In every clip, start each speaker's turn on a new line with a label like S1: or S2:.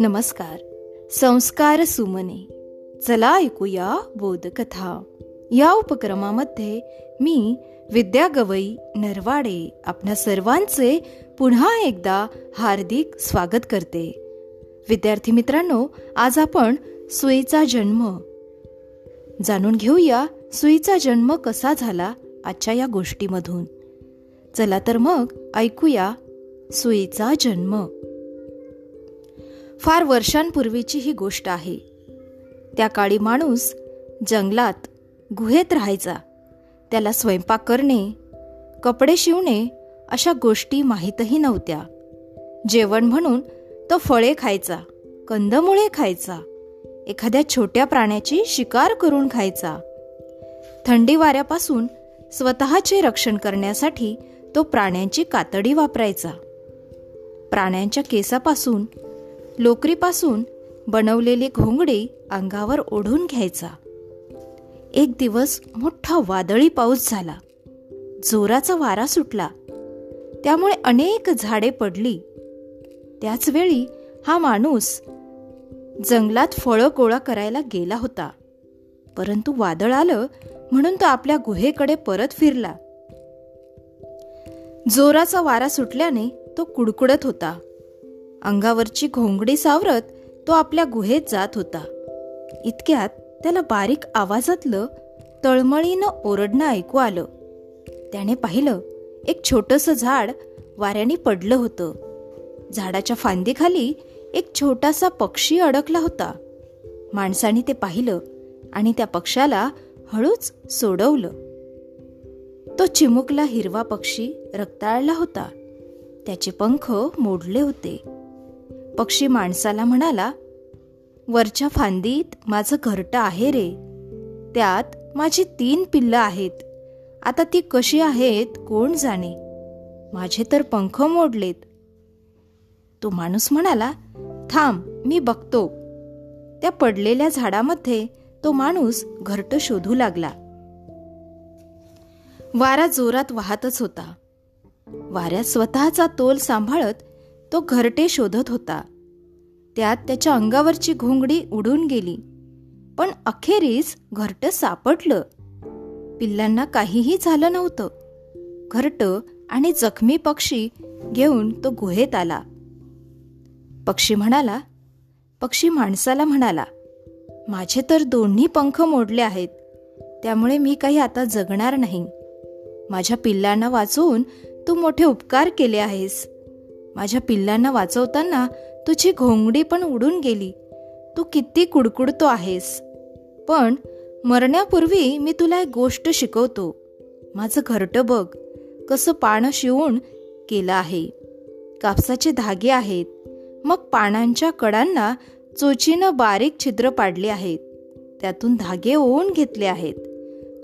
S1: नमस्कार. संस्कार सुमने. चला ऐकूया बोधकथा. या उपक्रमामध्ये मी विद्या गवई नरवाडे आपल्या सर्वांचे पुन्हा एकदा हार्दिक स्वागत करते. विद्यार्थी मित्रांनो आज आपण सुईचा जन्म. जाणून घेऊया सुईचा जन्म कसा झाला आजच्या या गोष्टीमधून. चला तर मग ऐकूया सुईचा जन्म. फार वर्षांपूर्वीची ही गोष्ट आहे. त्या काळी माणूस जंगलात गुहेत राहायचा. त्याला स्वयंपाक करणे कपडे शिवणे अशा गोष्टी माहीतही नव्हत्या. जेवण म्हणून तो फळे खायचा कंदमुळे खायचा एखाद्या छोट्या प्राण्याची शिकार करून खायचा. थंडी वाऱ्यापासून स्वतःचे रक्षण करण्यासाठी तो प्राण्यांची कातडी वापरायचा. प्राण्यांच्या केसापासून लोकरीपासून बनवलेले घोंगडे अंगावर ओढून घ्यायचा. एक दिवस मोठा वादळी पाऊस झाला. जोराचा वारा सुटला. त्यामुळे अनेक झाडे पडली. त्याच वेळी हा माणूस जंगलात फळं गोळा करायला गेला होता. परंतु वादळ आलं म्हणून तो आपल्या गुहेकडे परत फिरला. जोराचा वारा सुटल्याने तो कुडकुडत होता. अंगावरची घोंगडी सावरत तो आपल्या गुहेत जात होता. इतक्यात त्याला बारीक आवाजातलं तळमळीनं ओरडणं ऐकू आलं. त्याने पाहिलं एक छोटस झाड वाऱ्याने पडलं होतं. झाडाच्या फांदीखाली एक छोटासा पक्षी अडकला होता. माणसाने ते पाहिलं आणि त्या पक्षाला हळूच सोडवलं. तो चिमुकला हिरवा पक्षी रक्ताळला होता. त्याचे पंख मोडले होते. पक्षी माणसाला म्हणाला वरच्या फांदीत माझं घरटं आहे रे. त्यात माझी तीन पिल्लं आहेत. आता ती कशी आहेत कोण जाणे? माझे तर पंख मोडलेत. तो माणूस म्हणाला थांब मी बघतो. त्या पडलेल्या झाडामध्ये तो माणूस घरट शोधू लागला. वारा जोरात वाहतच होता. वाऱ्यात स्वतःचा तोल सांभाळत तो घरटे शोधत होता. त्यात त्याच्या अंगावरची घोंगडी उडून गेली. पण अखेरीस घरट सापडलं. पिल्लांना काहीही झालं नव्हतं. घरट आणि जखमी पक्षी घेऊन तो गुहेत आला. पक्षी म्हणाला पक्षी माणसाला म्हणाला माझे तर दोन्ही पंख मोडले आहेत. त्यामुळे मी काही आता जगणार नाही. माझ्या पिल्लांना वाचवून तू मोठे उपकार केले आहेस. माझ्या पिल्लांना वाचवताना तुझी घोंगडी पण उडून गेली. तू किती कुडकुडतो आहेस. पण मरण्यापूर्वी मी तुला एक गोष्ट शिकवतो. माझं घरटं बघ कसं पानं शिवून केलं आहे. कापसाचे धागे आहेत. मग पानांच्या कडांना चोचीनं बारीक छिद्र पाडले आहेत. त्यातून धागे ओवून घेतले आहेत.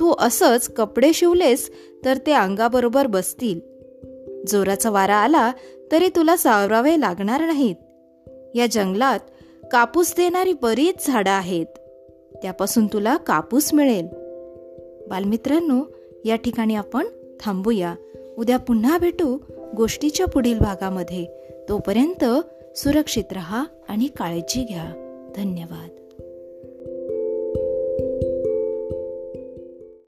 S1: तू असंच कपडे शिवलेस तर ते अंगाबरोबर बसतील. जोराचा वारा आला तरी तुला सावरावे लागणार नाहीत. या जंगलात कापूस देणारी बरीच झाडं आहेत. त्यापासून तुला कापूस मिळेल. बालमित्रांनो या ठिकाणी आपण थांबूया. उद्या पुन्हा भेटू गोष्टीच्या पुढील भागामध्ये. तोपर्यंत सुरक्षित रहा आणि काळजी घ्या. धन्यवाद.